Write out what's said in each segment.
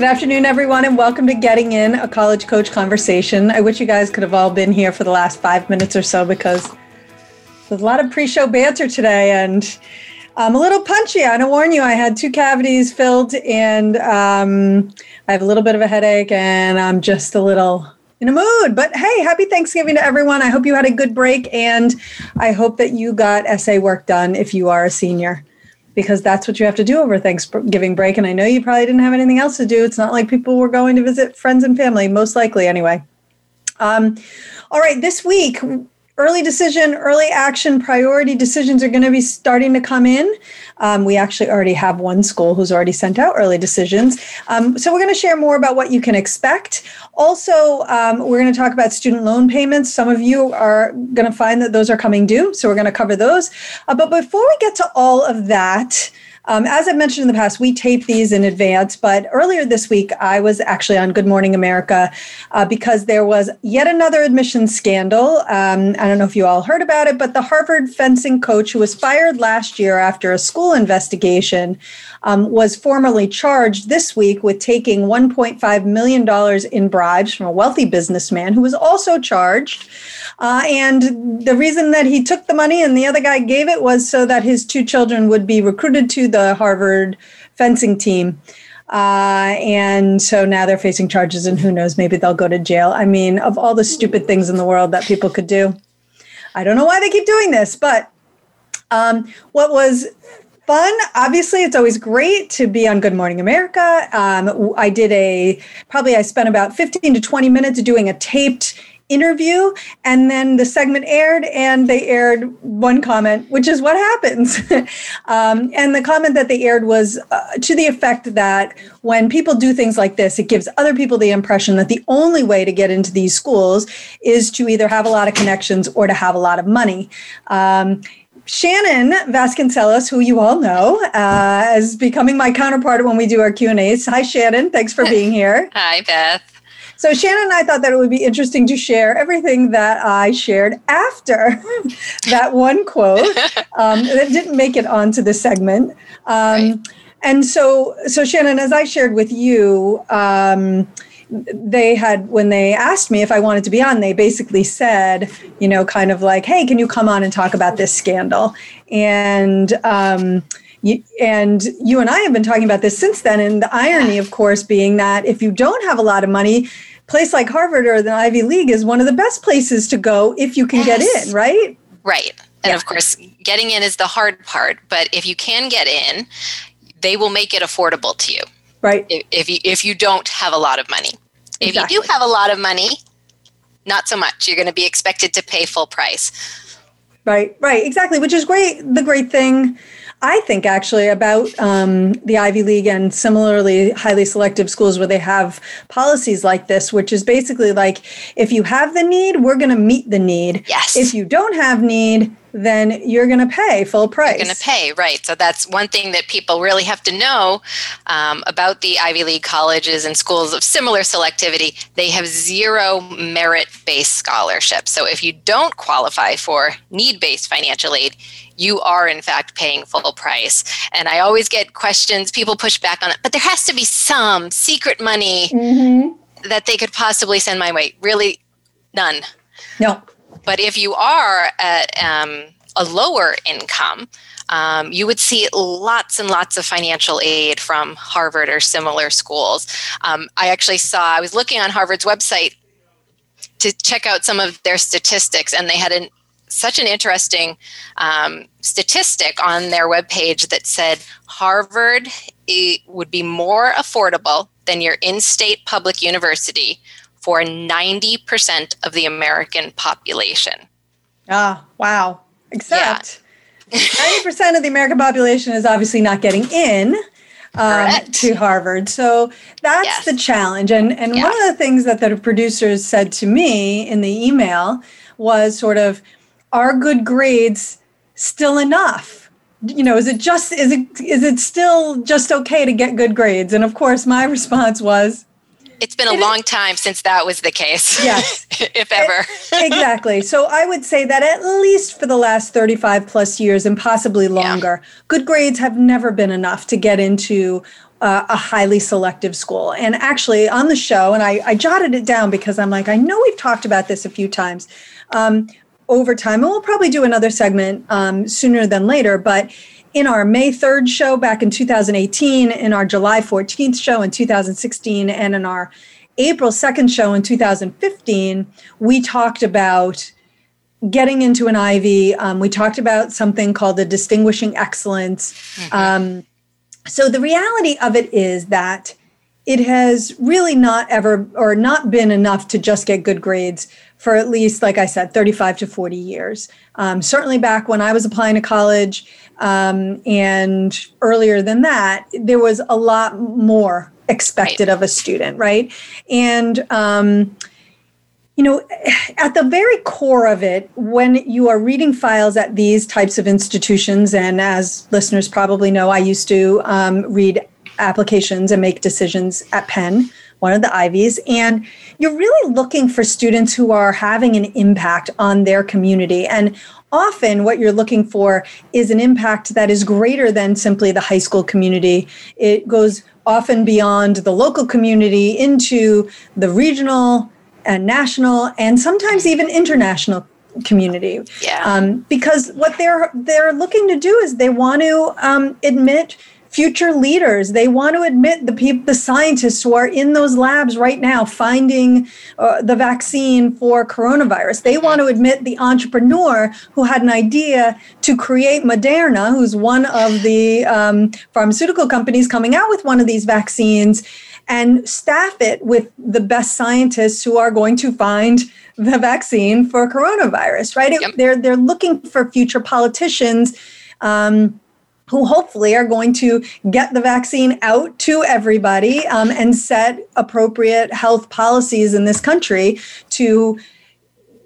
Good afternoon, everyone, and welcome to Getting In, a college coach conversation. I wish you guys could have all been here for the last five minutes or so because there's a lot of pre show banter today and I'm a little punchy. I don't warn you, I had two cavities filled and um, I have a little bit of a headache and I'm just a little in a mood. But hey, happy Thanksgiving to everyone. I hope you had a good break and I hope that you got essay work done if you are a senior because that's what you have to do over Thanksgiving break. And I know you probably didn't have anything else to do. It's not like people were going to visit friends and family, most likely anyway. Um, all right, this week early decision, early action, priority decisions are going to be starting to come in. Um, we actually already have one school who's already sent out early decisions. Um, so we're going to share more about what you can expect. Also, um, we're going to talk about student loan payments. Some of you are going to find that those are coming due. So we're going to cover those. Uh, but before we get to all of that, um, as I've mentioned in the past, we tape these in advance, but earlier this week, I was actually on Good Morning America uh, because there was yet another admissions scandal. Um, I don't know if you all heard about it, but the Harvard fencing coach who was fired last year after a school investigation um, was formally charged this week with taking $1.5 million in bribes from a wealthy businessman who was also charged. Uh, and the reason that he took the money and the other guy gave it was so that his two children would be recruited to the Harvard fencing team. Uh, and so now they're facing charges, and who knows, maybe they'll go to jail. I mean, of all the stupid things in the world that people could do, I don't know why they keep doing this, but um, what was fun. Obviously, it's always great to be on Good Morning America. Um, I did a probably I spent about 15 to 20 minutes doing a taped interview and then the segment aired and they aired one comment which is what happens um, and the comment that they aired was uh, to the effect that when people do things like this it gives other people the impression that the only way to get into these schools is to either have a lot of connections or to have a lot of money um, Shannon Vasconcelos, who you all know, uh, is becoming my counterpart when we do our Q and A's. Hi, Shannon. Thanks for being here. Hi, Beth. So Shannon and I thought that it would be interesting to share everything that I shared after that one quote um, that didn't make it onto the segment. Um, right. And so, so Shannon, as I shared with you, um, they had when they asked me if I wanted to be on, they basically said, you know, kind of like, "Hey, can you come on and talk about this scandal?" And um, you, and you and I have been talking about this since then. And the irony, of course, being that if you don't have a lot of money, place like Harvard or the Ivy League is one of the best places to go if you can yes. get in, right? Right. And yeah. of course, getting in is the hard part, but if you can get in, they will make it affordable to you. Right. If, if you if you don't have a lot of money. If exactly. you do have a lot of money, not so much. You're going to be expected to pay full price. Right, right, exactly, which is great. The great thing I think actually about um, the Ivy League and similarly highly selective schools where they have policies like this, which is basically like if you have the need, we're going to meet the need. Yes. If you don't have need, then you're going to pay full price. You're going to pay, right. So that's one thing that people really have to know um, about the Ivy League colleges and schools of similar selectivity. They have zero merit based scholarships. So if you don't qualify for need based financial aid, you are in fact paying full price. And I always get questions, people push back on it, but there has to be some secret money mm-hmm. that they could possibly send my way. Really, none. No. But if you are at um, a lower income, um, you would see lots and lots of financial aid from Harvard or similar schools. Um, I actually saw, I was looking on Harvard's website to check out some of their statistics, and they had an such an interesting um, statistic on their webpage that said Harvard would be more affordable than your in state public university for 90% of the American population. Ah, wow. Except yeah. 90% of the American population is obviously not getting in. um, to Harvard. So that's yes. the challenge. And and yeah. one of the things that the producers said to me in the email was sort of, are good grades still enough? You know, is it just is it is it still just okay to get good grades? And of course, my response was, it's been a it long is, time since that was the case. Yes. if ever. Exactly. So I would say that at least for the last 35 plus years and possibly longer, yeah. good grades have never been enough to get into uh, a highly selective school. And actually, on the show, and I, I, jotted it down because I'm like, I know we've talked about this a few times um, over time, and we'll probably do another segment um, sooner than later. But in our May 3rd show back in 2018, in our July 14th show in 2016, and in our April 2nd show in 2015, we talked about getting into an Ivy. Um, we talked about something called the distinguishing excellence. Mm-hmm. Um, so the reality of it is that it has really not ever or not been enough to just get good grades for at least, like I said, 35 to 40 years. Um, certainly back when I was applying to college um, and earlier than that, there was a lot more expected right. of a student, right? And, um, you know, at the very core of it, when you are reading files at these types of institutions, and as listeners probably know, I used to um, read applications and make decisions at Penn, one of the Ivies, and you're really looking for students who are having an impact on their community. And often what you're looking for is an impact that is greater than simply the high school community. It goes often beyond the local community into the regional and national and sometimes even international community. Yeah. Um, because what they're they're looking to do is they want to um, admit future leaders. They want to admit the people, the scientists who are in those labs right now finding uh, the vaccine for coronavirus. They want to admit the entrepreneur who had an idea to create Moderna, who's one of the um, pharmaceutical companies coming out with one of these vaccines. And staff it with the best scientists who are going to find the vaccine for coronavirus, right? Yep. they're they're looking for future politicians um, who hopefully are going to get the vaccine out to everybody um, and set appropriate health policies in this country to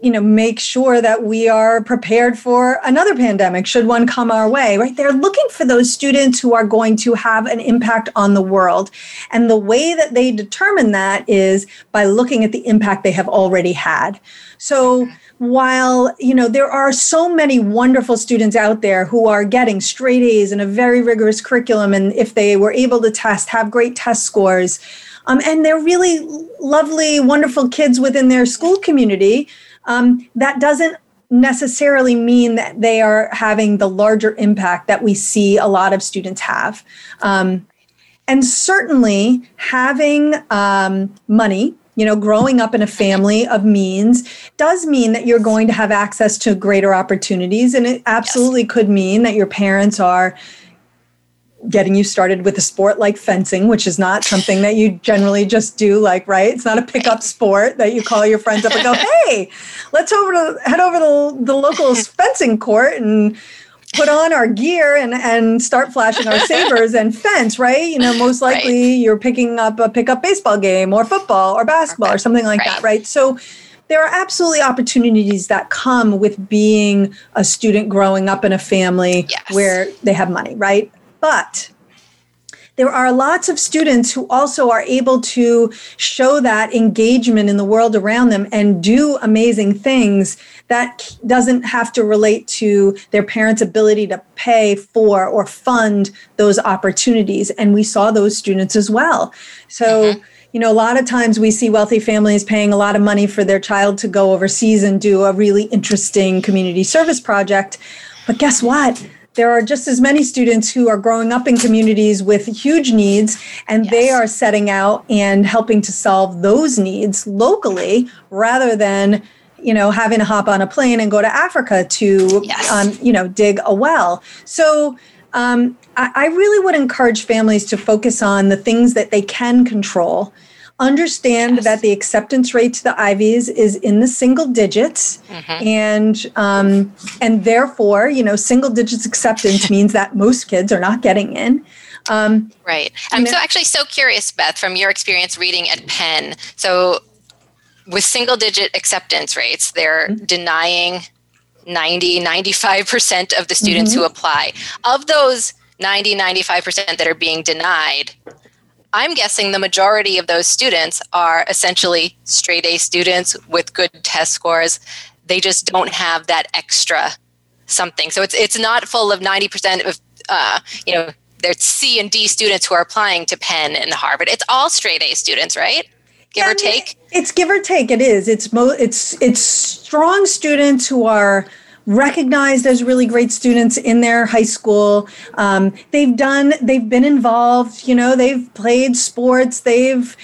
you know make sure that we are prepared for another pandemic should one come our way right? They're looking for those students who are going to have an impact on the world. And the way that they determine that is by looking at the impact they have already had. So while you know there are so many wonderful students out there who are getting straight A's in a very rigorous curriculum and if they were able to test have great test scores. Um, and they're really lovely wonderful kids within their school community. Um, that doesn't necessarily mean that they are having the larger impact that we see a lot of students have. Um, and certainly having um, money you know, growing up in a family of means does mean that you're going to have access to greater opportunities. And it absolutely yes. could mean that your parents are getting you started with a sport like fencing, which is not something that you generally just do, like, right? It's not a pickup sport that you call your friends up and go, hey, let's over to head over to the local fencing court and put on our gear and and start flashing our sabers and fence, right? You know, most likely right. you're picking up a pickup baseball game or football or basketball or something like right. that, right? So there are absolutely opportunities that come with being a student growing up in a family yes. where they have money, right? But there are lots of students who also are able to show that engagement in the world around them and do amazing things that doesn't have to relate to their parents' ability to pay for or fund those opportunities. And we saw those students as well. So, mm-hmm. you know, a lot of times we see wealthy families paying a lot of money for their child to go overseas and do a really interesting community service project. But guess what? there are just as many students who are growing up in communities with huge needs and yes. they are setting out and helping to solve those needs locally rather than you know, having to hop on a plane and go to Africa to, yes. um, you know, dig a well. So um, I, I really would encourage families to focus on the things that they can control understand yes. that the acceptance rate to the Ivies is in the single digits mm-hmm. and um, and therefore you know single digits acceptance means that most kids are not getting in Um, right. I'm so actually so curious, Beth, from your experience reading at Penn. So, with single digit acceptance rates, they're mm-hmm. denying 90, 95% of the students mm-hmm. who apply. Of those 90, 95% that are being denied, I'm guessing the majority of those students are essentially straight A students with good test scores. They just don't have that extra something. So it's it's not full of 90% of uh, you know there's C and D students who are applying to Penn and Harvard. It's all straight A students, right? Give yeah, or take. It's give or take. It is. It's mo- it's it's strong students who are recognized as really great students in their high school. Um, they've done. They've been involved. You know, they've played sports. They've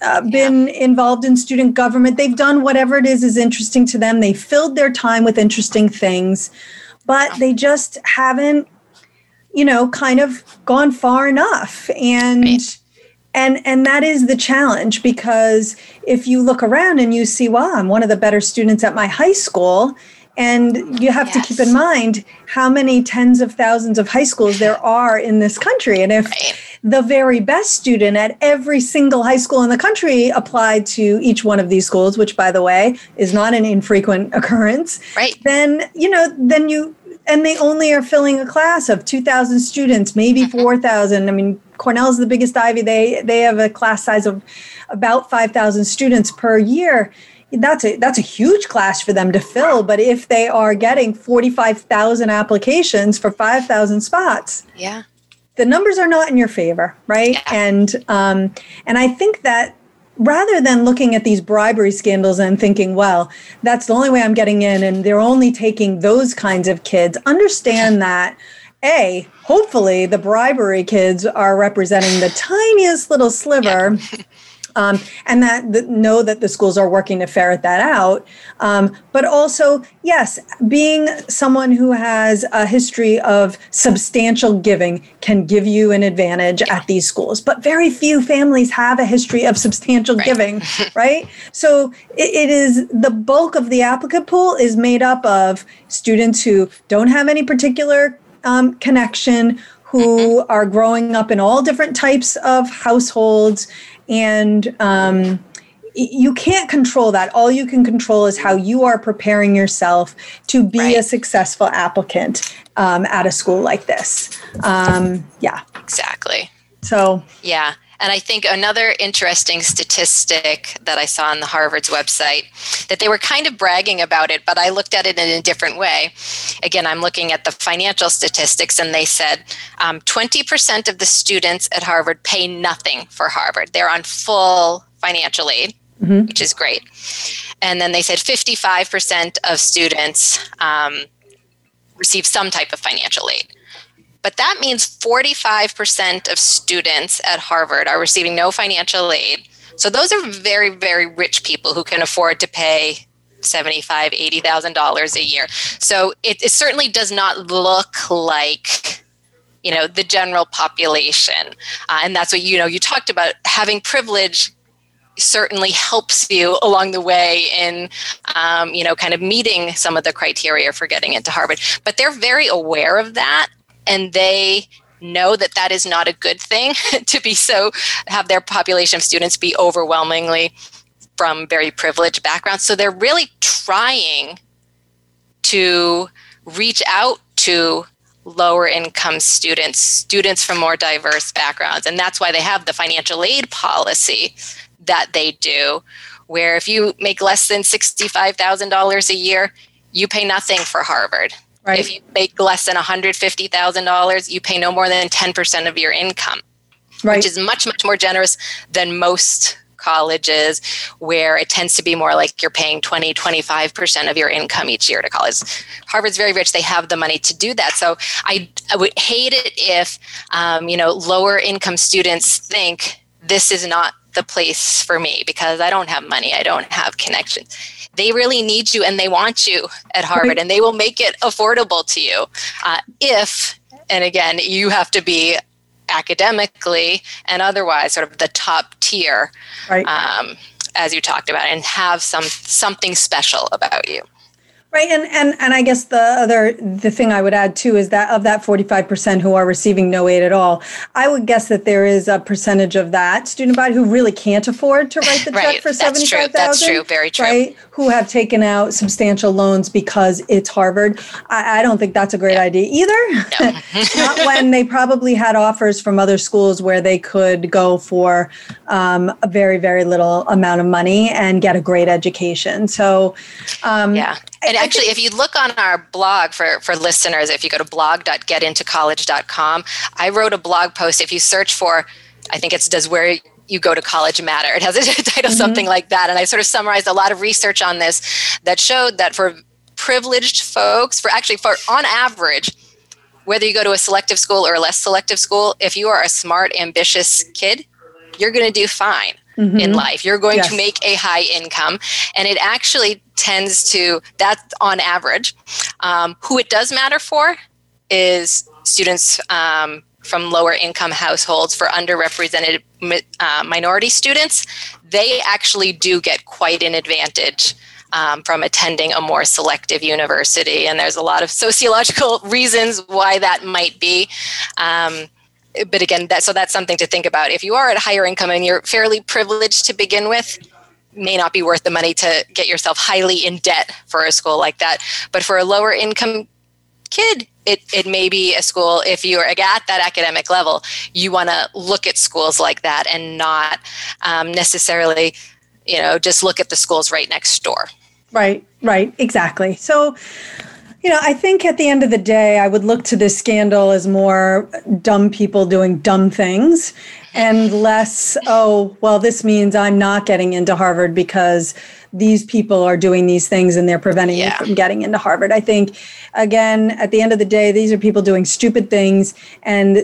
uh, been yeah. involved in student government. They've done whatever it is is interesting to them. They filled their time with interesting things, but they just haven't you know kind of gone far enough and right. And and that is the challenge because if you look around and you see well i'm one of the better students at my high school and you have yes. to keep in mind how many tens of thousands of high schools there are in this country and if right. the very best student at every single high school in the country applied to each one of these schools which by the way is not an infrequent occurrence right then you know then you and they only are filling a class of 2000 students maybe mm-hmm. 4000 i mean cornell's the biggest ivy. They they have a class size of about 5000 students per year. That's a that's a huge class for them to fill but if they are getting 45000 applications for 5000 spots yeah. the numbers are not in your favor right? Yeah. and um and i think that rather than looking at these bribery scandals and thinking, well, that's the only way I'm getting in, and they're only taking those kinds of kids, understand that. A, hopefully the bribery kids are representing the tiniest little sliver um, and that the, know that the schools are working to ferret that out. Um, but also, yes, being someone who has a history of substantial giving can give you an advantage at these schools. But very few families have a history of substantial right. giving, right? So it, it is the bulk of the applicant pool is made up of students who don't have any particular um, connection who mm-hmm. are growing up in all different types of households and um, you can't control that. All you can control is how you are preparing yourself to be right. a successful applicant um, at a school like this. Um, yeah. Exactly. So, yeah. And I think another interesting statistic that I saw on the Harvard's website that they were kind of bragging about it, but I looked at it in a different way. Again, I'm looking at the financial statistics, and they said um, 20% of the students at Harvard pay nothing for Harvard. They're on full financial aid, mm-hmm. which is great. And then they said 55% of students um, receive some type of financial aid. But that means 45% of students at Harvard are receiving no financial aid. So those are very, very rich people who can afford to pay seventy-five, eighty thousand dollars a year. So it, it certainly does not look like you know the general population, uh, and that's what you know. You talked about having privilege certainly helps you along the way in um, you know kind of meeting some of the criteria for getting into harvard but they're very aware of that and they know that that is not a good thing to be so have their population of students be overwhelmingly from very privileged backgrounds. So they're really trying to reach out to lower income students students from more diverse backgrounds. And that's why they have the financial aid policy that they do where if you make less than $65,000 a year you pay nothing for Harvard Right. If you make less than $150,000, you pay no more than 10% of your income, right. which is much, much more generous than most colleges where it tends to be more like you're paying 20 25% of your income each year to college harvard's very rich they have the money to do that so i, I would hate it if um, you know lower income students think this is not the place for me because i don't have money i don't have connections they really need you and they want you at Harvard and they will make it affordable to you. Uh, if, and again, you have to be academically and otherwise sort of the top tier, right. um, as you talked about, and have some something special about you. Right, and and and I guess the other the thing I would add too is that of that forty five percent who are receiving no aid at all, I would guess that there is a percentage of that student body who really can't afford to write the right. check for seventy five thousand. That's true. Very true. Right, who have taken out substantial loans because it's Harvard. I, I don't think that's a great yeah. idea either. No. Not when they probably had offers from other schools where they could go for um, a very very little amount of money and get a great education. So um, yeah. And actually, if you look on our blog for, for listeners, if you go to blog.getintocollege.com, I wrote a blog post. If you search for, I think it's Does Where You Go to College Matter? It has a title, mm-hmm. something like that. And I sort of summarized a lot of research on this that showed that for privileged folks, for actually, for on average, whether you go to a selective school or a less selective school, if you are a smart, ambitious kid, you're going to do fine mm-hmm. in life. You're going yes. to make a high income. And it actually tends to, that's on average. Um, who it does matter for is students um, from lower income households, for underrepresented uh, minority students. They actually do get quite an advantage. Um, from attending a more selective university. And there's a lot of sociological reasons why that might be. Um, but again, that so that's something to think about. If you are at higher income and you're fairly privileged to begin with, may not be worth the money to get yourself highly in debt for a school like that. But for a lower income kid, it, it may be a school, if you're at that academic level, you want to look at schools like that and not um, necessarily, you know, just look at the schools right next door. Right, right, exactly. So, you know, I think at the end of the day, I would look to this scandal as more dumb people doing dumb things and less, oh, well, this means I'm not getting into Harvard because these people are doing these things and they're preventing yeah. me from getting into Harvard. I think, again, at the end of the day, these are people doing stupid things. And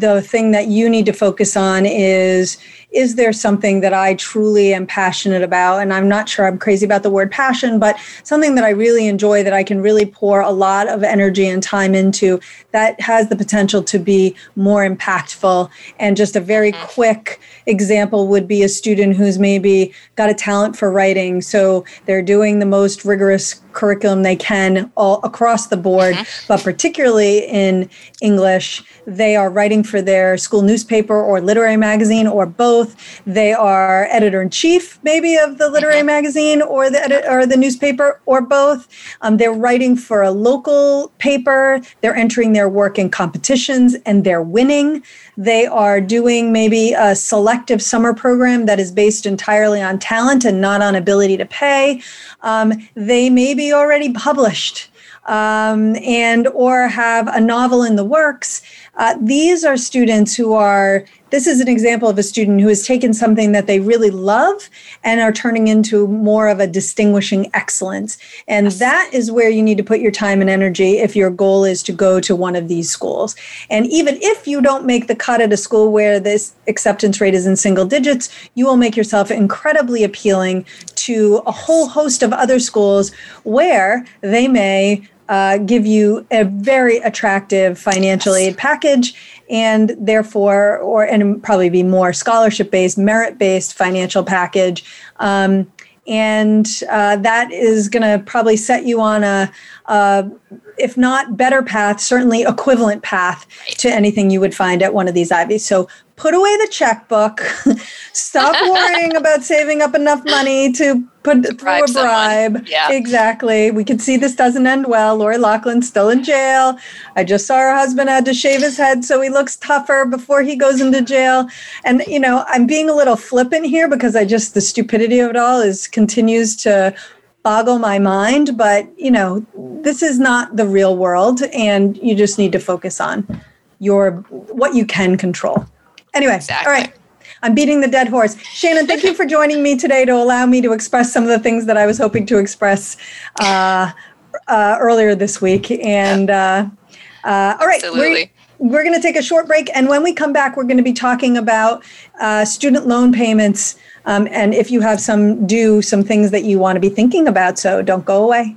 the thing that you need to focus on is is there something that I truly am passionate about? And I'm not sure I'm crazy about the word passion, but something that I really enjoy that I can really pour a lot of energy and time into that has the potential to be more impactful. And just a very mm-hmm. quick example would be a student who's maybe got a talent for writing. So they're doing the most rigorous curriculum they can all across the board, mm-hmm. but particularly in English. They are writing for their school newspaper or literary magazine or both. They are editor in chief, maybe of the literary mm-hmm. magazine or the edit, or the newspaper or both. Um, they're writing for a local paper. They're entering their work in competitions and they're winning. They are doing maybe a selective summer program that is based entirely on talent and not on ability to pay. Um, they may already published um, and or have a novel in the works. Uh, these are students who are this is an example of a student who has taken something that they really love and are turning into more of a distinguishing excellence. And yes. that is where you need to put your time and energy if your goal is to go to one of these schools. And even if you don't make the cut at a school where this acceptance rate is in single digits, you will make yourself incredibly appealing to a whole host of other schools where they may uh, give you a very attractive financial aid package and therefore or and probably be more scholarship based merit based financial package. Um, and uh, that is going to probably set you on a, a, if not better path certainly equivalent path to anything you would find at one of these ivies so put away the checkbook, stop worrying about saving up enough money to put through a bribe. Yeah. Exactly. We can see this doesn't end well. Lori Loughlin's still in jail. I just saw her husband had to shave his head so he looks tougher before he goes into jail. And you know, I'm being a little flippant here because I just the stupidity of it all is continues to boggle my mind, but you know, this is not the real world and you just need to focus on your what you can control. Anyway, exactly. all right. I'm beating the dead horse. Shannon, thank you for joining me today to allow me to express some of the things that I was hoping to express uh, uh, earlier this week. And uh, uh all right, Absolutely. we're, we're going to take a short break. And when we come back, we're going to be talking about uh, student loan payments. Um, and if you have some do some things that you want to be thinking about. So don't go away.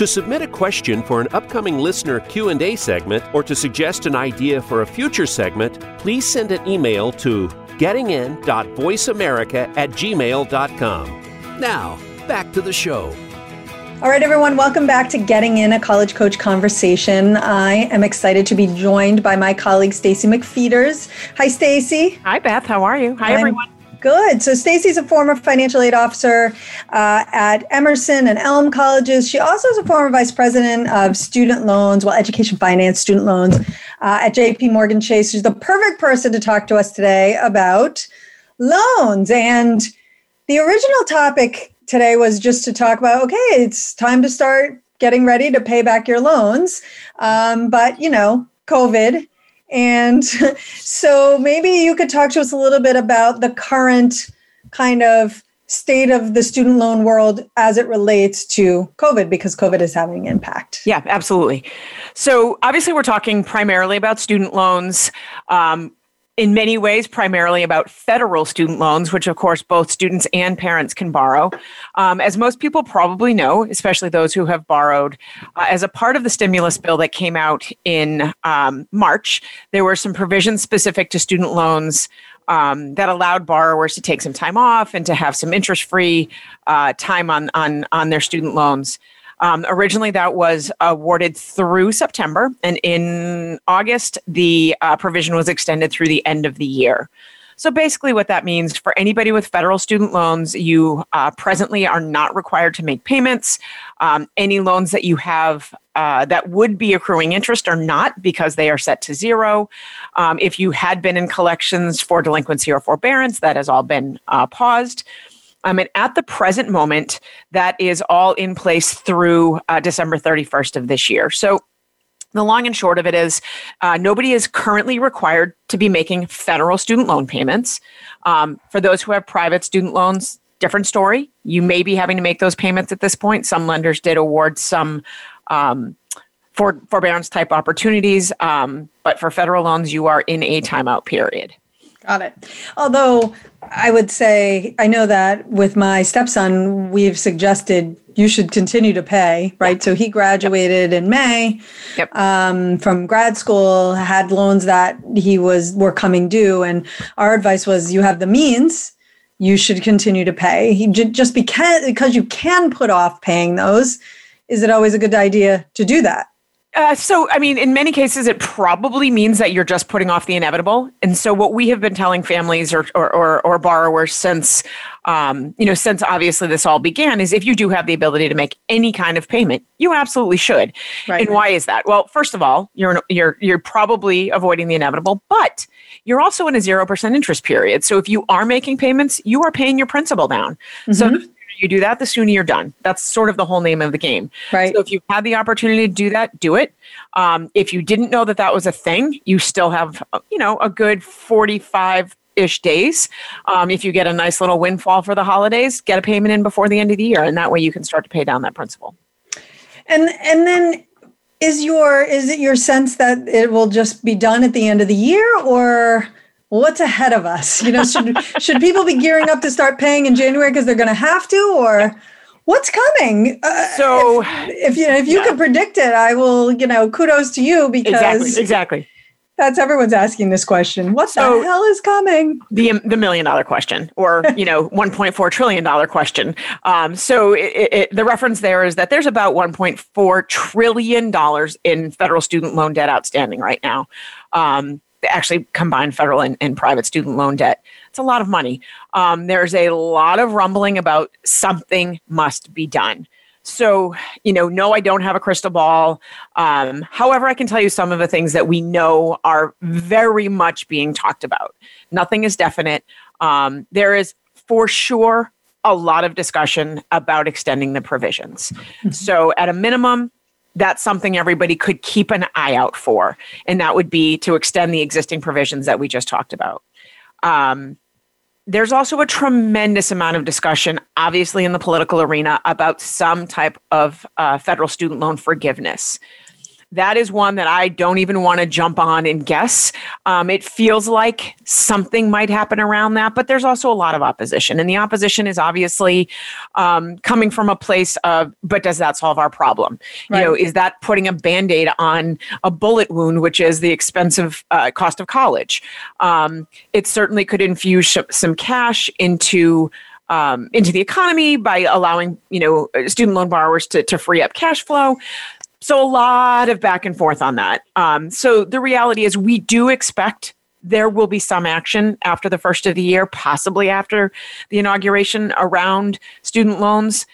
To submit a question for an upcoming listener Q&A segment or to suggest an idea for a future segment, please send an email to gettingin.voiceamerica at gmail.com. Now, back to the show. All right, everyone, welcome back to Getting In a College Coach Conversation. I am excited to be joined by my colleague Stacy McFeeters. Hi, Stacy. Hi, Beth. How are you? Hi, everyone. Good. So Stacy's a former financial aid officer uh, at Emerson and Elm colleges. She also is a former vice president of student loans, well, education finance, student loans uh, at JP Morgan Chase. She's the perfect person to talk to us today about loans. And the original topic today was just to talk about okay, it's time to start getting ready to pay back your loans. Um, but, you know, COVID and so maybe you could talk to us a little bit about the current kind of state of the student loan world as it relates to COVID because COVID is having impact. Yeah, absolutely. So obviously, we're talking primarily about student loans. Um, in many ways, primarily about federal student loans, which of course both students and parents can borrow. Um, as most people probably know, especially those who have borrowed, uh, as a part of the stimulus bill that came out in um, March, there were some provisions specific to student loans um, that allowed borrowers to take some time off and to have some interest free uh, time on, on, on their student loans. Um, originally, that was awarded through September, and in August, the uh, provision was extended through the end of the year. So basically, what that means for anybody with federal student loans, you uh, presently are not required to make payments. Um, any loans that you have uh, that would be accruing interest are not because they are set to zero. Um, if you had been in collections for delinquency or forbearance, that has all been uh, paused. Um, mean, at the present moment, that is all in place through uh, December 31st of this year. So the long and short of it is uh, nobody is currently required to be making federal student loan payments. Um, for those who have private student loans, different story. You may be having to make those payments at this point. Some lenders did award some um, for, forbearance type opportunities, um, but for federal loans, you are in a timeout period. Got it. Although I would say, I know that with my stepson, we've suggested you should continue to pay, right? So he graduated yep. in May yep. um, from grad school, had loans that he was were coming due, and our advice was, you have the means, you should continue to pay. He just because because you can put off paying those. Is it always a good idea to do that? Uh, so, I mean, in many cases, it probably means that you're just putting off the inevitable. And so, what we have been telling families or or, or, or borrowers since, um, you know, since obviously this all began, is if you do have the ability to make any kind of payment, you absolutely should. Right. And why is that? Well, first of all, you're you're you're probably avoiding the inevitable, but you're also in a zero percent interest period. So, if you are making payments, you are paying your principal down. Mm-hmm. So you do that, the sooner you're done. That's sort of the whole name of the game. Right. So if you had the opportunity to do that, do it. Um, if you didn't know that that was a thing, you still have, you know, a good 45 ish days. Um, if you get a nice little windfall for the holidays, get a payment in before the end of the year, and that way you can start to pay down that principal. And and then is your is it your sense that it will just be done at the end of the year or what's ahead of us you know should should people be gearing up to start paying in january because they're going to have to or what's coming uh, so if, if, you if you yeah. can predict it i will you know kudos to you because exactly exactly that's everyone's asking this question. What so the hell is coming? The the million dollar question, or you know, one point four trillion dollar question. Um, so it, it, the reference there is that there's about one point four trillion dollars in federal student loan debt outstanding right now. Um, actually, combined federal and, and, private student loan debt. It's a lot of money. Um, there's a lot of rumbling about something must be done. So, you know, no, I don't have a crystal ball. Um, however, I can tell you some of the things that we know are very much being talked about. Nothing is definite. Um, there is for sure a lot of discussion about extending the provisions. Mm-hmm. So, at a minimum, that's something everybody could keep an eye out for. And that would be to extend the existing provisions that we just talked about. Um, there's also a tremendous amount of discussion, obviously, in the political arena about some type of uh, federal student loan forgiveness that is one that I don't even want to jump on and guess. Um, it feels like something might happen around that, but there's also a lot of opposition. And the opposition is obviously um, coming from a place of, but does that solve our problem? Right. You know, is that putting a band aid on a bullet wound, which is the expensive uh, cost of college? Um, it certainly could infuse sh- some cash into. Um, into the economy by allowing you know student loan borrowers to, to free up cash flow so a lot of back and forth on that. Um, so the reality is, we do expect there will be some action after the first of the year, possibly after the inauguration around student loans.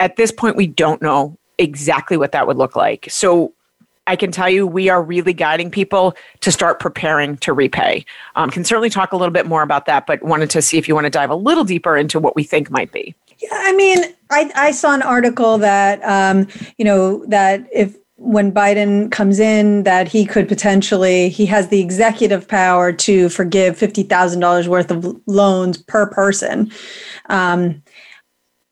At this point, we don't know exactly what that would look like. So I can tell you we are really guiding people to start preparing to repay. Um, can certainly talk a little bit more about that, but wanted to see if you want to dive a little deeper into what we think might be. Yeah, I mean, I, I saw an article that, um, you know, that if when Biden comes in, that he could potentially, he has the executive power to forgive $50,000 worth of loans per person. Um,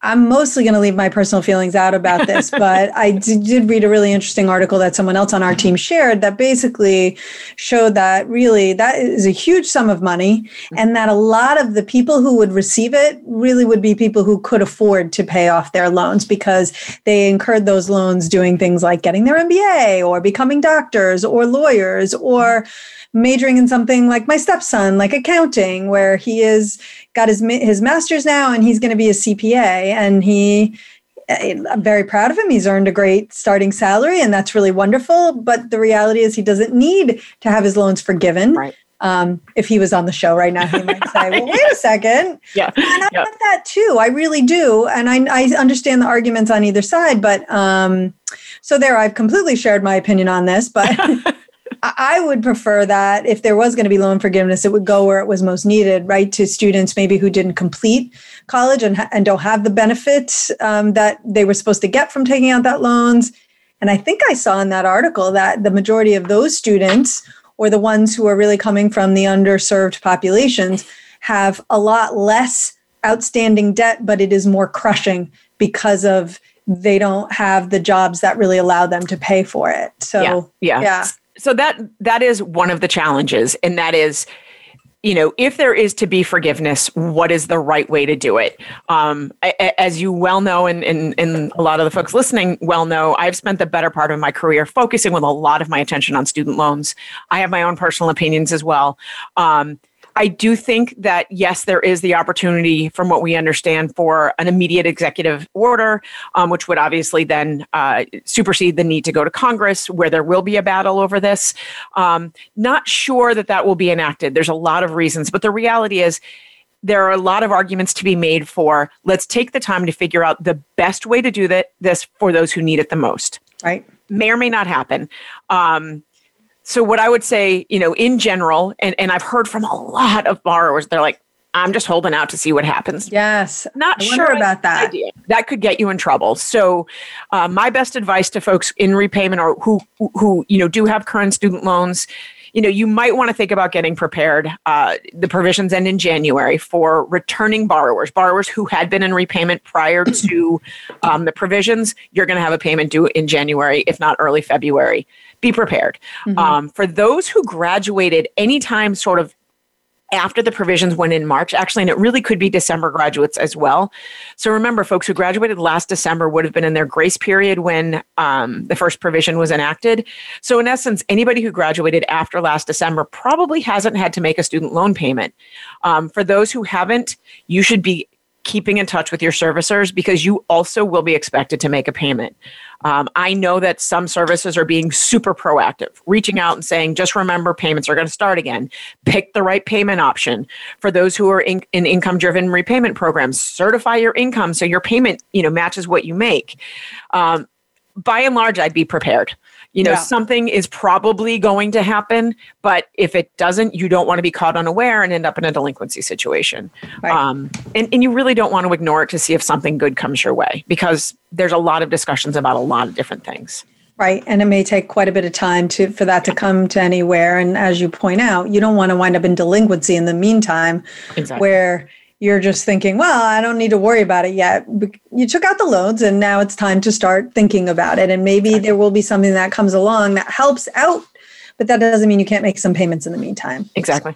I'm mostly going to leave my personal feelings out about this, but I did read a really interesting article that someone else on our team shared that basically showed that really that is a huge sum of money and that a lot of the people who would receive it really would be people who could afford to pay off their loans because they incurred those loans doing things like getting their MBA or becoming doctors or lawyers or majoring in something like my stepson, like accounting, where he is got his his master's now and he's going to be a CPA, and he. I'm very proud of him. He's earned a great starting salary, and that's really wonderful. But the reality is, he doesn't need to have his loans forgiven. Right. Um, if he was on the show right now, he might say, "Well, wait a second. Yeah, and I yeah. want that too. I really do, and I, I understand the arguments on either side. But um, so there, I've completely shared my opinion on this. But I would prefer that if there was going to be loan forgiveness, it would go where it was most needed, right? To students maybe who didn't complete college and, and don't have the benefits um, that they were supposed to get from taking out that loans. And I think I saw in that article that the majority of those students, or the ones who are really coming from the underserved populations, have a lot less outstanding debt, but it is more crushing because of they don't have the jobs that really allow them to pay for it. So yeah, yeah. yeah so that that is one of the challenges and that is you know if there is to be forgiveness what is the right way to do it? Um, as you well know and, and, and a lot of the folks listening well know i've spent the better part of my career focusing with a lot of my attention on student loans. I have my own personal opinions as well. Um, I do think that, yes, there is the opportunity, from what we understand, for an immediate executive order, um, which would obviously then uh, supersede the need to go to Congress, where there will be a battle over this. Um, not sure that that will be enacted. There's a lot of reasons, but the reality is, there are a lot of arguments to be made for let's take the time to figure out the best way to do that, this for those who need it the most. Right. May or may not happen. Um, so what I would say, you know, in general, and, and I've heard from a lot of borrowers, they're like, I'm just holding out to see what happens. Yes. Not sure about that. Idea. That could get you in trouble. So, uh, my best advice to folks in repayment or who, who, you know, do have current student loans you know, you might want to think about getting prepared. Uh, the provisions end in January for returning borrowers, borrowers who had been in repayment prior to um, the provisions. You're going to have a payment due in January, if not early February. Be prepared. Mm-hmm. Um, for those who graduated anytime sort of after the provisions went in March, actually, and it really could be December graduates as well. So remember, folks who graduated last December would have been in their grace period when um, the first provision was enacted. So, in essence, anybody who graduated after last December probably hasn't had to make a student loan payment. Um, for those who haven't, you should be keeping in touch with your servicers because you also will be expected to make a payment. Um, I know that some services are being super proactive, reaching out and saying, just remember payments are going to start again. Pick the right payment option. For those who are in, in income driven repayment programs, certify your income so your payment you know, matches what you make. Um, by and large, I'd be prepared. You know, yeah. something is probably going to happen, but if it doesn't, you don't want to be caught unaware and end up in a delinquency situation. Right. Um, and, and you really don't want to ignore it to see if something good comes your way because there's a lot of discussions about a lot of different things. Right. And it may take quite a bit of time to for that to come to anywhere. And as you point out, you don't want to wind up in delinquency in the meantime exactly. where you're just thinking, well, I don't need to worry about it yet. You took out the loans and now it's time to start thinking about it. And maybe there will be something that comes along that helps out, but that doesn't mean you can't make some payments in the meantime. Exactly.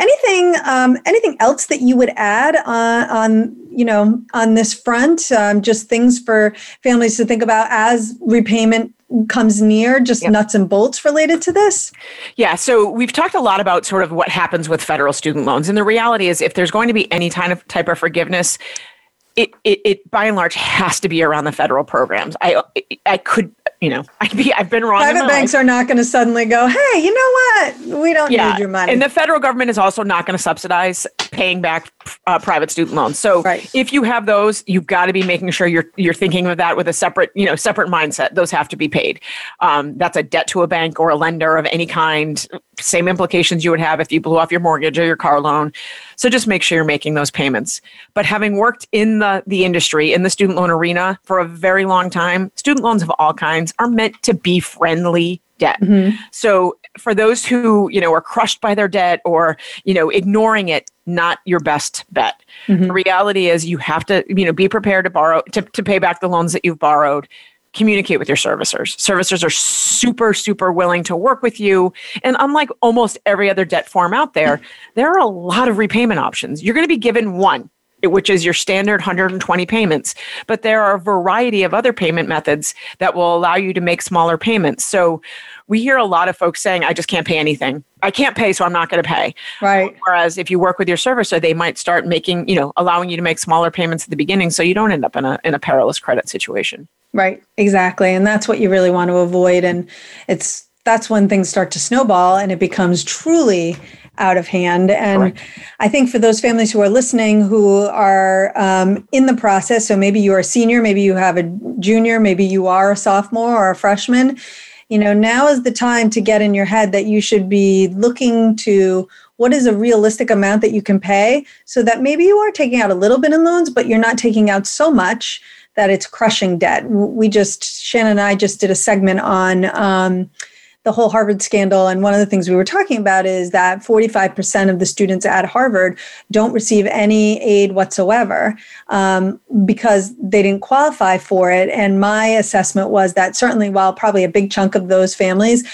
Anything, um, anything else that you would add on, on you know, on this front? Um, just things for families to think about as repayment comes near just yep. nuts and bolts related to this? Yeah, so we've talked a lot about sort of what happens with federal student loans. And the reality is if there's going to be any kind of type of forgiveness, it, it, it by and large has to be around the federal programs. I I could you know, I would be, I've been wrong. Private banks life. are not going to suddenly go, hey, you know what? We don't yeah. need your money. And the federal government is also not going to subsidize paying back uh, private student loans. So right. if you have those, you've got to be making sure you're you're thinking of that with a separate, you know, separate mindset. Those have to be paid. Um, that's a debt to a bank or a lender of any kind. Same implications you would have if you blew off your mortgage or your car loan. So just make sure you're making those payments. But having worked in the the industry in the student loan arena for a very long time, student loans of all kinds are meant to be friendly debt. Mm-hmm. So for those who, you know, are crushed by their debt or, you know, ignoring it, not your best bet. Mm-hmm. The reality is you have to, you know, be prepared to borrow to, to pay back the loans that you've borrowed. Communicate with your servicers. Servicers are super, super willing to work with you. And unlike almost every other debt form out there, there are a lot of repayment options. You're going to be given one which is your standard 120 payments. But there are a variety of other payment methods that will allow you to make smaller payments. So we hear a lot of folks saying, I just can't pay anything. I can't pay, so I'm not going to pay. Right. Whereas if you work with your servicer, they might start making, you know, allowing you to make smaller payments at the beginning so you don't end up in a, in a perilous credit situation. Right. Exactly. And that's what you really want to avoid. And it's, that's when things start to snowball and it becomes truly out of hand. And Correct. I think for those families who are listening who are um, in the process, so maybe you're a senior, maybe you have a junior, maybe you are a sophomore or a freshman, you know, now is the time to get in your head that you should be looking to what is a realistic amount that you can pay so that maybe you are taking out a little bit in loans, but you're not taking out so much that it's crushing debt. We just, Shannon and I just did a segment on, um, the whole Harvard scandal. And one of the things we were talking about is that 45% of the students at Harvard don't receive any aid whatsoever um, because they didn't qualify for it. And my assessment was that certainly, while probably a big chunk of those families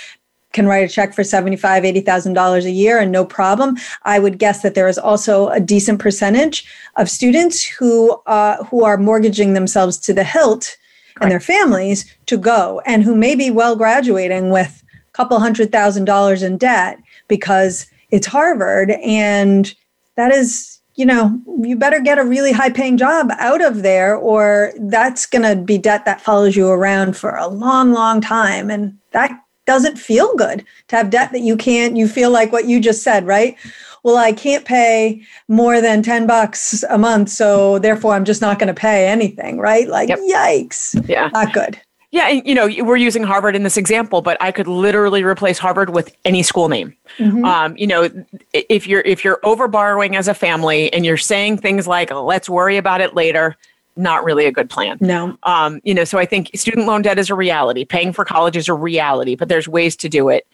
can write a check for $75,000, $80,000 a year and no problem. I would guess that there is also a decent percentage of students who, uh, who are mortgaging themselves to the hilt and their families to go and who may be well graduating with couple hundred thousand dollars in debt because it's Harvard. And that is, you know, you better get a really high paying job out of there, or that's going to be debt that follows you around for a long, long time. And that doesn't feel good to have debt that you can't, you feel like what you just said, right? Well, I can't pay more than 10 bucks a month. So therefore, I'm just not going to pay anything, right? Like, yep. yikes. Yeah. Not good. Yeah, and you know, we're using Harvard in this example, but I could literally replace Harvard with any school name. Mm-hmm. Um, you know, if you're if you're over borrowing as a family and you're saying things like "let's worry about it later," not really a good plan. No. Um, you know, so I think student loan debt is a reality. Paying for college is a reality, but there's ways to do it.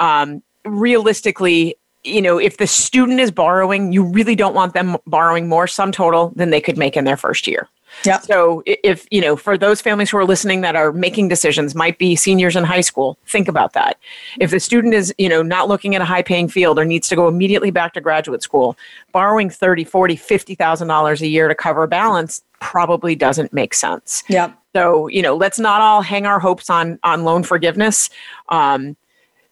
Um, realistically, you know, if the student is borrowing, you really don't want them borrowing more sum total than they could make in their first year. Yeah. So if, you know, for those families who are listening that are making decisions, might be seniors in high school, think about that. If the student is, you know, not looking at a high paying field or needs to go immediately back to graduate school, borrowing 30, 40, $50,000 a year to cover a balance probably doesn't make sense. Yeah. So, you know, let's not all hang our hopes on on loan forgiveness. Um,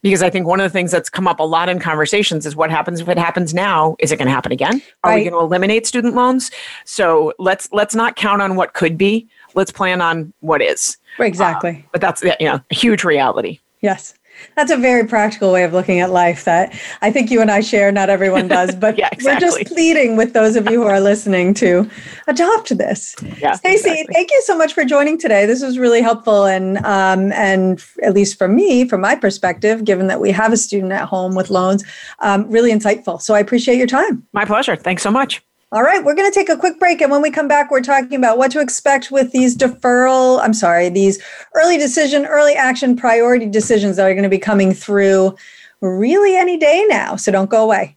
because I think one of the things that's come up a lot in conversations is what happens if it happens now? Is it going to happen again? Are Right. we going to eliminate student loans? So let's let's not count on what could be. Let's plan on what is. Exactly. Um, but that's you know a huge reality. Yes. That's a very practical way of looking at life that I think you and I share. Not everyone does, but Yeah, we're just pleading with those of you who are listening to adopt this. Yeah, Stacey, exactly. thank you so much for joining today. This was really helpful, and um, and at least for me, from my perspective, given that we have a student at home with loans, um, really insightful. So I appreciate your time. My pleasure. Thanks so much. All right, we're going to take a quick break. And when we come back, we're talking about what to expect with these deferral, I'm sorry, these early decision, early action priority decisions that are going to be coming through really any day now. So don't go away.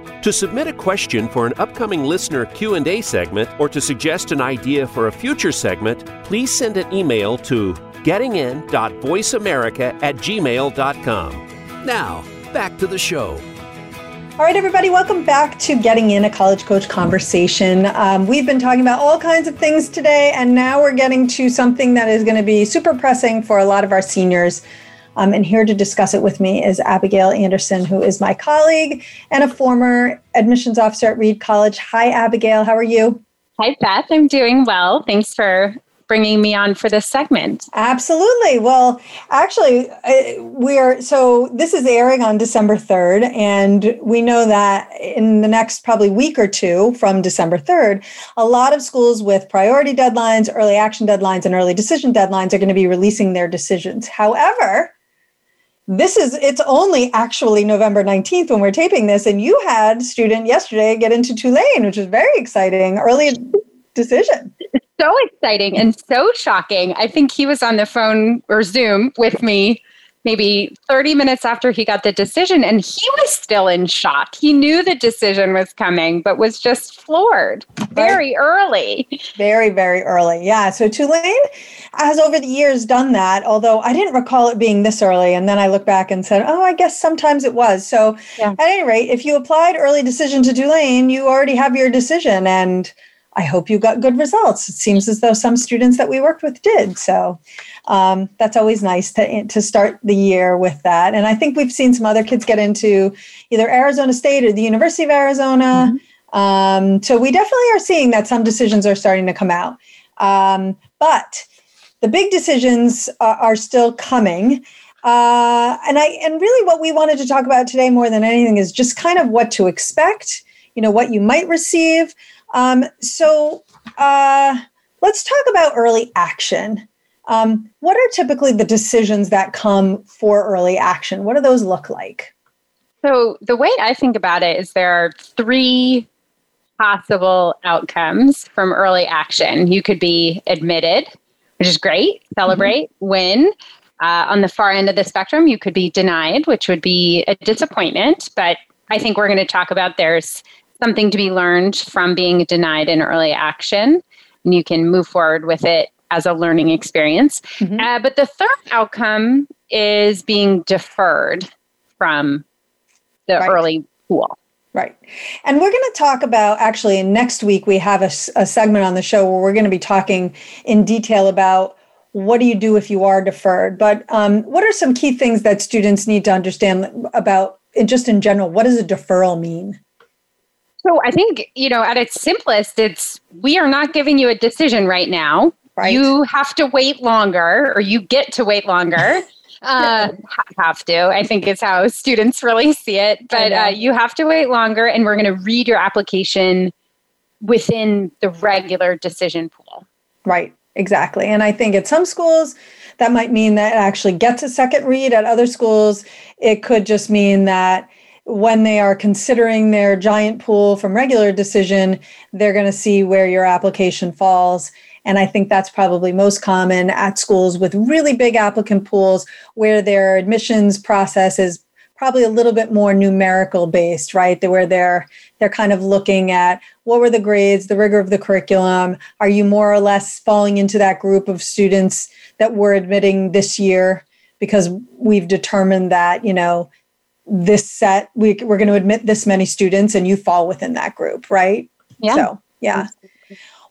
To submit a question for an upcoming listener Q&A segment or to suggest an idea for a future segment, please send an email to gettingin.voiceamerica at gmail.com. Now, back to the show. All right, everybody, welcome back to Getting In a College Coach Conversation. Um, we've been talking about all kinds of things today, and now we're getting to something that is going to be super pressing for a lot of our seniors. Um, and here to discuss it with me is Abigail Anderson, who is my colleague and a former admissions officer at Reed College. Hi, Abigail. How are you? Hi, Beth. I'm doing well. Thanks for bringing me on for this segment. Absolutely. Well, actually, we are so this is airing on December 3rd, and we know that in the next probably week or two from December 3rd, a lot of schools with priority deadlines, early action deadlines, and early decision deadlines are going to be releasing their decisions. However, this is it's only actually November 19th when we're taping this, and you had student yesterday get into Tulane, which is very exciting. Early decision. So exciting and so shocking. I think he was on the phone or Zoom with me maybe 30 minutes after he got the decision, and he was still in shock. He knew the decision was coming, but was just floored very early. Very, very early. Yeah. So Tulane has over the years done that, although I didn't recall it being this early. And then I look back and said, oh, I guess sometimes it was. So Yeah. at any rate, if you applied early decision to Tulane, you already have your decision. And I hope you got good results. It seems as though some students that we worked with did. So um, that's always nice to, to start the year with that. And I think we've seen some other kids get into either Arizona State or the University of Arizona. Mm-hmm. Um, so we definitely are seeing that some decisions are starting to come out. Um, but the big decisions are, are still coming. Uh, and I and really what we wanted to talk about today more than anything is just kind of what to expect, you know, what you might receive. Um, so uh, let's talk about early action. Um, what are typically the decisions that come for early action? What do those look like? So the way I think about it is there are three possible outcomes from early action. You could be admitted, which is great, celebrate, mm-hmm. win. Uh, on the far end of the spectrum, you could be denied, which would be a disappointment. But I think we're going to talk about there's something to be learned from being denied in early action, and you can move forward with it as a learning experience. Mm-hmm. Uh, but the third outcome is being deferred from the right. early pool. Right. And we're going to talk about actually next week, we have a, a segment on the show where we're going to be talking in detail about what do you do if you are deferred. But um, what are some key things that students need to understand about, just in general, what does a deferral mean? So I think, you know, at its simplest, it's we are not giving you a decision right now. Right. You have to wait longer, or you get to wait longer. uh, have to. I think is how students really see it. But uh, you have to wait longer, and we're going to read your application within the regular decision pool. Right, exactly. And I think at some schools, that might mean that it actually gets a second read. At other schools, it could just mean that when they are considering their giant pool from regular decision, they're going to see where your application falls. And I think that's probably most common at schools with really big applicant pools where their admissions process is probably a little bit more numerical based, right? Where they're they're kind of looking at what were the grades, the rigor of the curriculum. Are you more or less falling into that group of students that we're admitting this year? Because we've determined that, you know, this set we, we're going to admit this many students and you fall within that group right yeah so yeah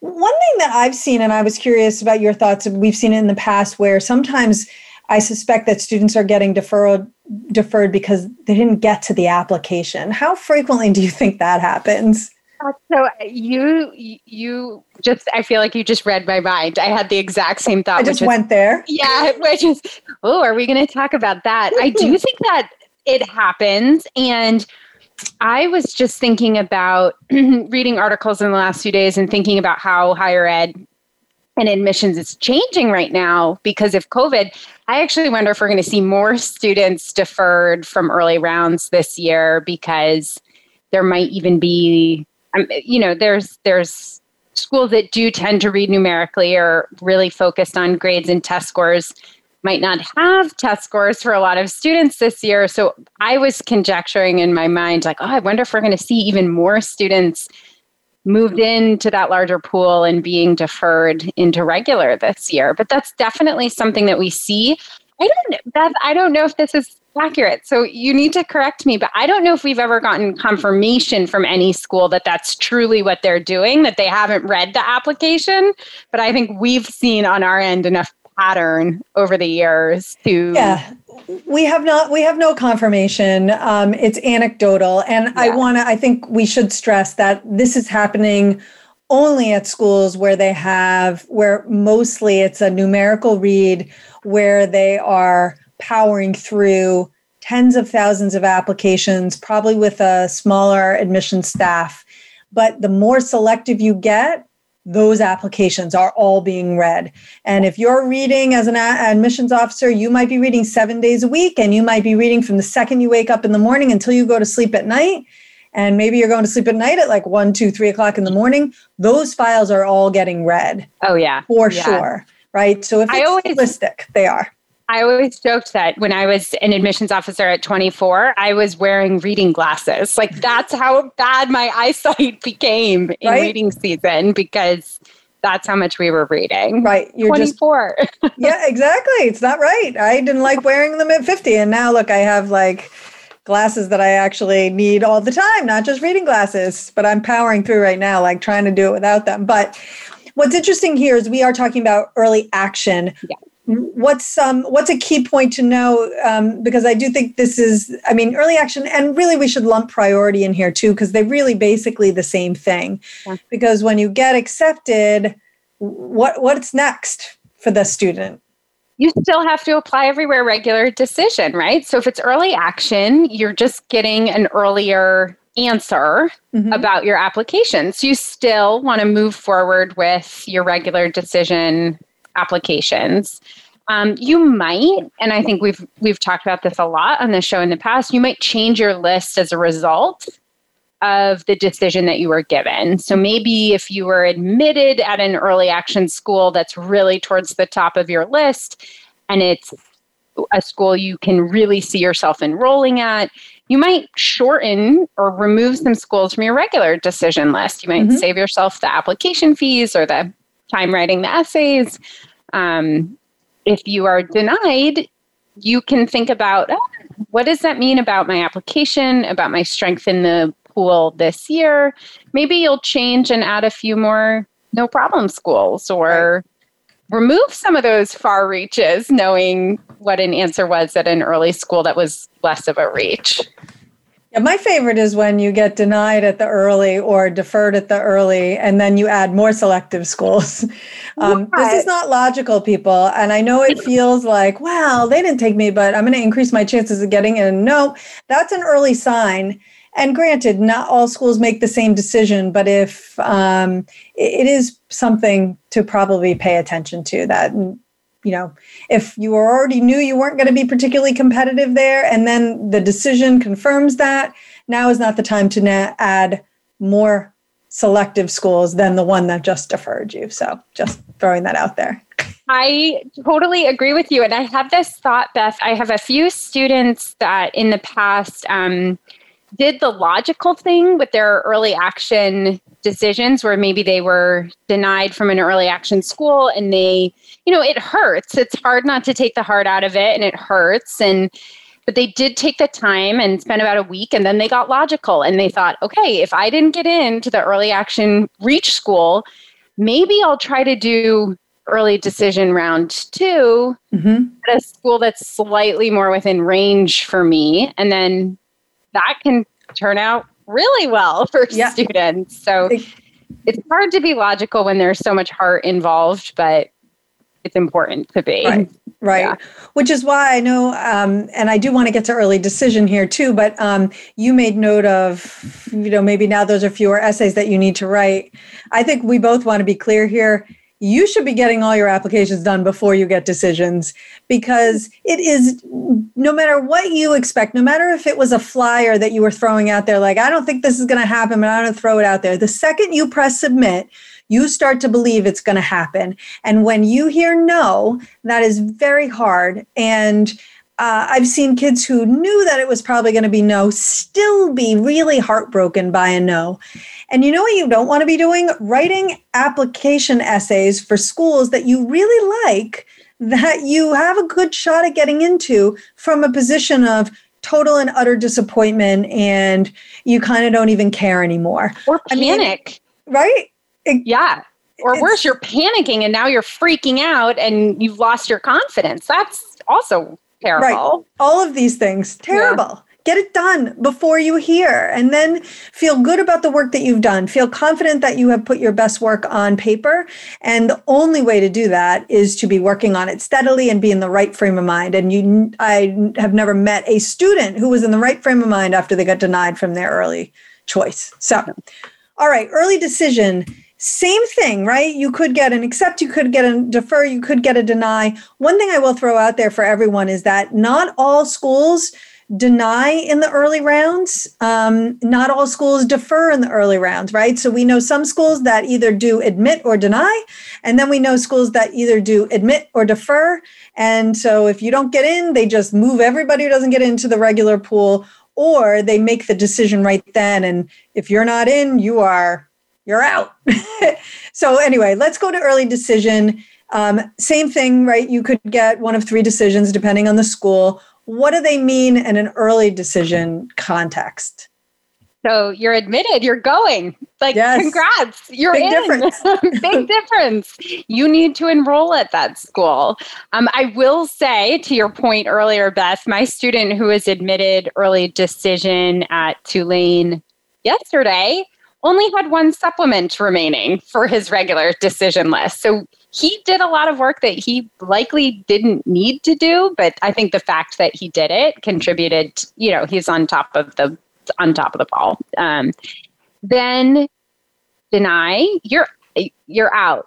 one thing that i've seen and i was curious about your thoughts we've seen it in the past where sometimes i suspect that students are getting deferred deferred because they didn't get to the application how frequently do you think that happens uh, so you you just I feel like you just read my mind. I had the exact same thought. I just went there. Yeah, which is oh, are we going to talk about that? I do think that it happens. And I was just thinking about reading articles in the last few days and thinking about how higher ed and admissions is changing right now because of COVID. I actually wonder if we're going to see more students deferred from early rounds this year because there might even be, um, you know, there's there's schools that do tend to read numerically or really focused on grades and test scores might not have test scores for a lot of students this year. So I was conjecturing in my mind, like, oh, I wonder if we're going to see even more students moved into that larger pool and being deferred into regular this year. But that's definitely something that we see. I don't Beth, I don't know if this is accurate. So you need to correct me, but I don't know if we've ever gotten confirmation from any school that that's truly what they're doing, that they haven't read the application. But I think we've seen on our end enough pattern over the years to yeah. We have not we have no confirmation. Um, it's anecdotal. And yeah. i want to i think we should stress that this is happening only at schools where they have where mostly it's a numerical read where they are powering through tens of thousands of applications probably with a smaller admission staff. But the more selective you get those applications are all being read. And if you're reading as an admissions officer, you might be reading seven days a week, and you might be reading from the second you wake up in the morning until you go to sleep at night. And maybe you're going to sleep at night at like one, two, three o'clock in the morning. Those files are all getting read. Oh, yeah. For yeah. sure. Right. So if it's I always, realistic, they are. I always joked that when I was an admissions officer at 24, I was wearing reading glasses. Like that's how bad my eyesight became in right? reading season because that's how much we were reading. Right. You're 24. yeah, exactly. It's not right. I didn't like wearing them at 50. And now look, I have like glasses that I actually need all the time, not just reading glasses, but I'm powering through right now, like trying to do it without them. But what's interesting here is we are talking about early action. Yeah. What's um what's a key point to know? Um, because I do think this is, I mean, early action, and really we should lump priority in here too, because they're really basically the same thing. Yeah. Because when you get accepted, what what's next for the student? you still have to apply everywhere regular decision, right? So if it's early action, you're just getting an earlier answer mm-hmm. about your application. So you still want to move forward with your regular decision applications. Um, you might, and I think we've we've talked about this a lot on the show in the past. You might change your list as a result of the decision that you were given. So maybe if you were admitted at an early action school that's really towards the top of your list and it's a school you can really see yourself enrolling at, you might shorten or remove some schools from your regular decision list. You might mm-hmm. save yourself the application fees or the time writing the essays. Um, if you are denied, you can think about oh, what does that mean about my application, about my strength in the pool this year. Maybe you'll change and add a few more no problem schools or right. remove some of those far reaches, knowing what an answer was at an early school that was less of a reach. Yeah, my favorite is when you get denied at the early or deferred at the early, and then you add more selective schools. Um, This is not logical, people. And I know it feels like, well, they didn't take me, but I'm going to increase my chances of getting in. No, that's an early sign and granted, not all schools make the same decision, but if um, it is something to probably pay attention to, that you know, if you already knew you weren't going to be particularly competitive there, and then the decision confirms that, now is not the time to na- add more selective schools than the one that just deferred you. So, just throwing that out there. I totally agree with you. And I have this thought, Beth. I have a few students that in the past, um, did the logical thing with their early action decisions where maybe they were denied from an early action school and they you know it hurts. It's hard not to take the heart out of it and it hurts. And but they did take the time and spent about a week and then they got logical and they thought okay if i didn't get into the early action reach school maybe i'll try to do early decision round 2 mm-hmm. at a school that's slightly more within range for me. And then that can turn out really well for yeah. students. So it's hard to be logical when there's so much heart involved, but it's important to be. Right. Right. Yeah. Which is why I know, um, and I do want to get to early decision here too, but um, you made note of, you know, maybe now those are fewer essays that you need to write. I think we both want to be clear here you should be getting all your applications done before you get decisions because it is no matter what you expect, no matter if it was a flyer that you were throwing out there, like, I don't think this is going to happen, but I'm going to throw it out there. The second you press submit, you start to believe it's going to happen. And when you hear no, that is very hard. And uh, I've seen kids who knew that it was probably going to be no still be really heartbroken by a no. And you know what you don't want to be doing? Writing application essays for schools that you really like, that you have a good shot at getting into from a position of total and utter disappointment and you kind of don't even care anymore. Or panic. I mean, right? It, yeah. Or worse, you're panicking and now you're freaking out and you've lost your confidence. That's also terrible. Right. All of these things, terrible. Yeah. Get it done before you hear, and then feel good about the work that you've done. Feel confident that you have put your best work on paper. And the only way to do that is to be working on it steadily and be in the right frame of mind. And you, I have never met a student who was in the right frame of mind after they got denied from their early choice. So, all right, early decision same thing, right? You could get an accept, you could get a defer, you could get a deny. One thing I will throw out there for everyone is that not all schools deny in the early rounds. Um, not all schools defer in the early rounds, right? So we know some schools that either do admit or deny, and then we know schools that either do admit or defer. And so if you don't get in, they just move everybody who doesn't get into the regular pool, or they make the decision right then. And if you're not in, you are you're out. so, anyway, let's go to early decision. Um, same thing, right? You could get one of three decisions depending on the school. what do they mean in an early decision context? So you're admitted, you're going. Like, Yes. congrats, you're Big in. difference. Big difference. You need to enroll at that school. Um, I will say, to your point earlier, Beth, my student who was admitted early decision at Tulane yesterday only had one supplement remaining for his regular decision list. So he did a lot of work that he likely didn't need to do, but I think the fact that he did it contributed, you know, he's on top of the on top of the ball. Um, then deny, you're you're out.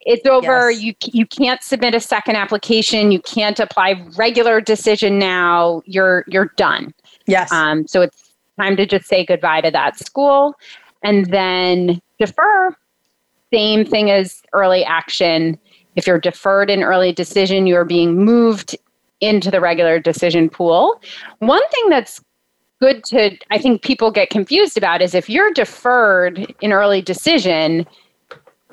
It's over. Yes. You you can't submit a second application. You can't apply regular decision now. You're you're done. Yes. Um, so it's time to just say goodbye to that school, and then defer. Same thing as early action. If you're deferred in early decision, you are being moved into the regular decision pool. One thing that's good to, I think people get confused about is if you're deferred in early decision,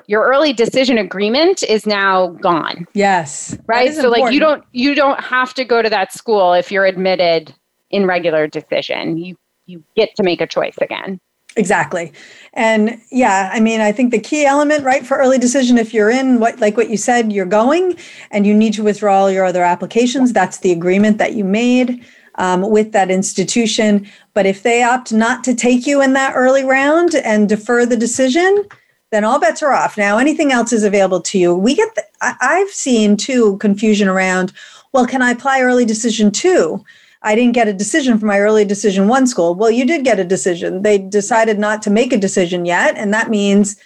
your early decision agreement is now gone yes. Right so like you don't you don't have to go to that school if you're admitted in regular decision you you get to make a choice again Exactly. And yeah, I mean, I think the key element, right, for early decision, if you're in what, like what you said, you're going and you need to withdraw all your other applications, that's the agreement that you made um, with that institution. But if they opt not to take you in that early round and defer the decision, then all bets are off. Now, anything else is available to you. We get, the, I, I've seen too confusion around, well, can I apply early decision two? I didn't get a decision from my early decision one school. Well, you did get a decision. They decided not to make a decision yet. And that means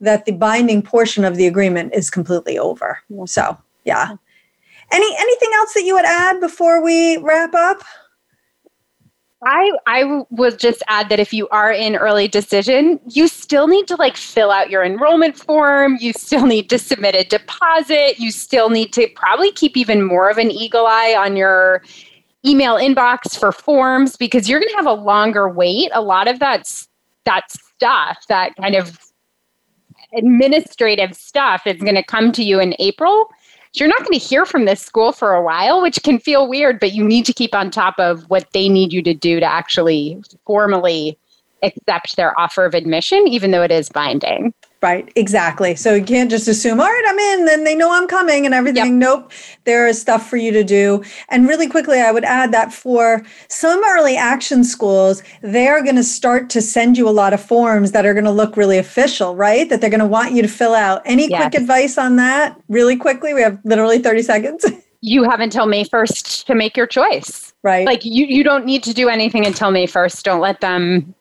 that the binding portion of the agreement is completely over. So, yeah. Any anything else that you would add before we wrap up? I I would just add that if you are in early decision, you still need to like fill out your enrollment form. You still need to submit a deposit. You still need to probably keep even more of an eagle eye on your email inbox for forms because you're going to have a longer wait. A lot of that's that stuff, that kind of administrative stuff is going to come to you in April. So you're not going to hear from this school for a while, which can feel weird, but you need to keep on top of what they need you to do to actually formally accept their offer of admission, even though it is binding. Right, exactly. So you can't just assume, all right, I'm in, then they know I'm coming and everything. Nope, there is stuff for you to do. And really quickly, I would add that for some early action schools, they're going to start to send you a lot of forms that are going to look really official, right? That they're going to want you to fill out. Any Yes. quick advice on that, really quickly? We have literally 30 seconds. You have until May 1st to make your choice. right. Like you, you don't need to do anything until May 1st. Don't let them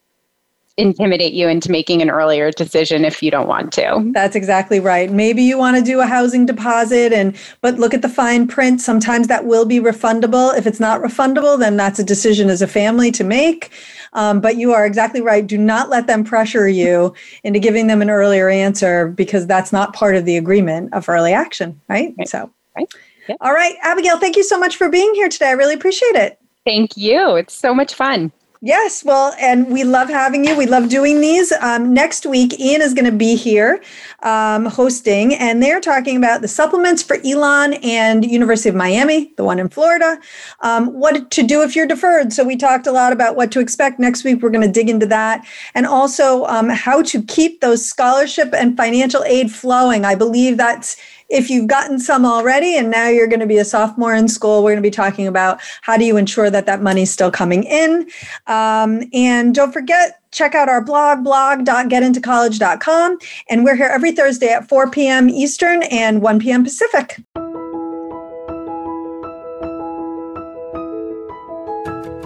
intimidate you into making an earlier decision if you don't want to. That's exactly right. Maybe you want to do a housing deposit and but look at the fine print. Sometimes that will be refundable. If it's not refundable, then that's a decision as a family to make. Um, but you are exactly right. Do not let them pressure you into giving them an earlier answer because that's not part of the agreement of early action, right? Right. So, Right. Yep. all right, Abigail, thank you so much for being here today. I really appreciate it. Thank you. It's so much fun. Yes, well, and we love having you. We love doing these. Um, next week, Ian is going to be here um, hosting, and they're talking about the supplements for Elon and University of Miami, the one in Florida. Um, what to do if you're deferred. So we talked a lot about what to expect. Next week, we're going to dig into that, and also um, how to keep those scholarship and financial aid flowing. I believe that's if you've gotten some already and now you're going to be a sophomore in school, we're going to be talking about how do you ensure that that money's still coming in. Um, and don't forget, check out our blog, blog.getintocollege.com. And we're here every Thursday at 4 p.m. Eastern and 1 p.m. Pacific.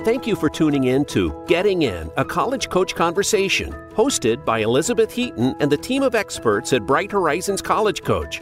Thank you for tuning in to Getting In, a college coach conversation, hosted by Elizabeth Heaton and the team of experts at Bright Horizons College Coach.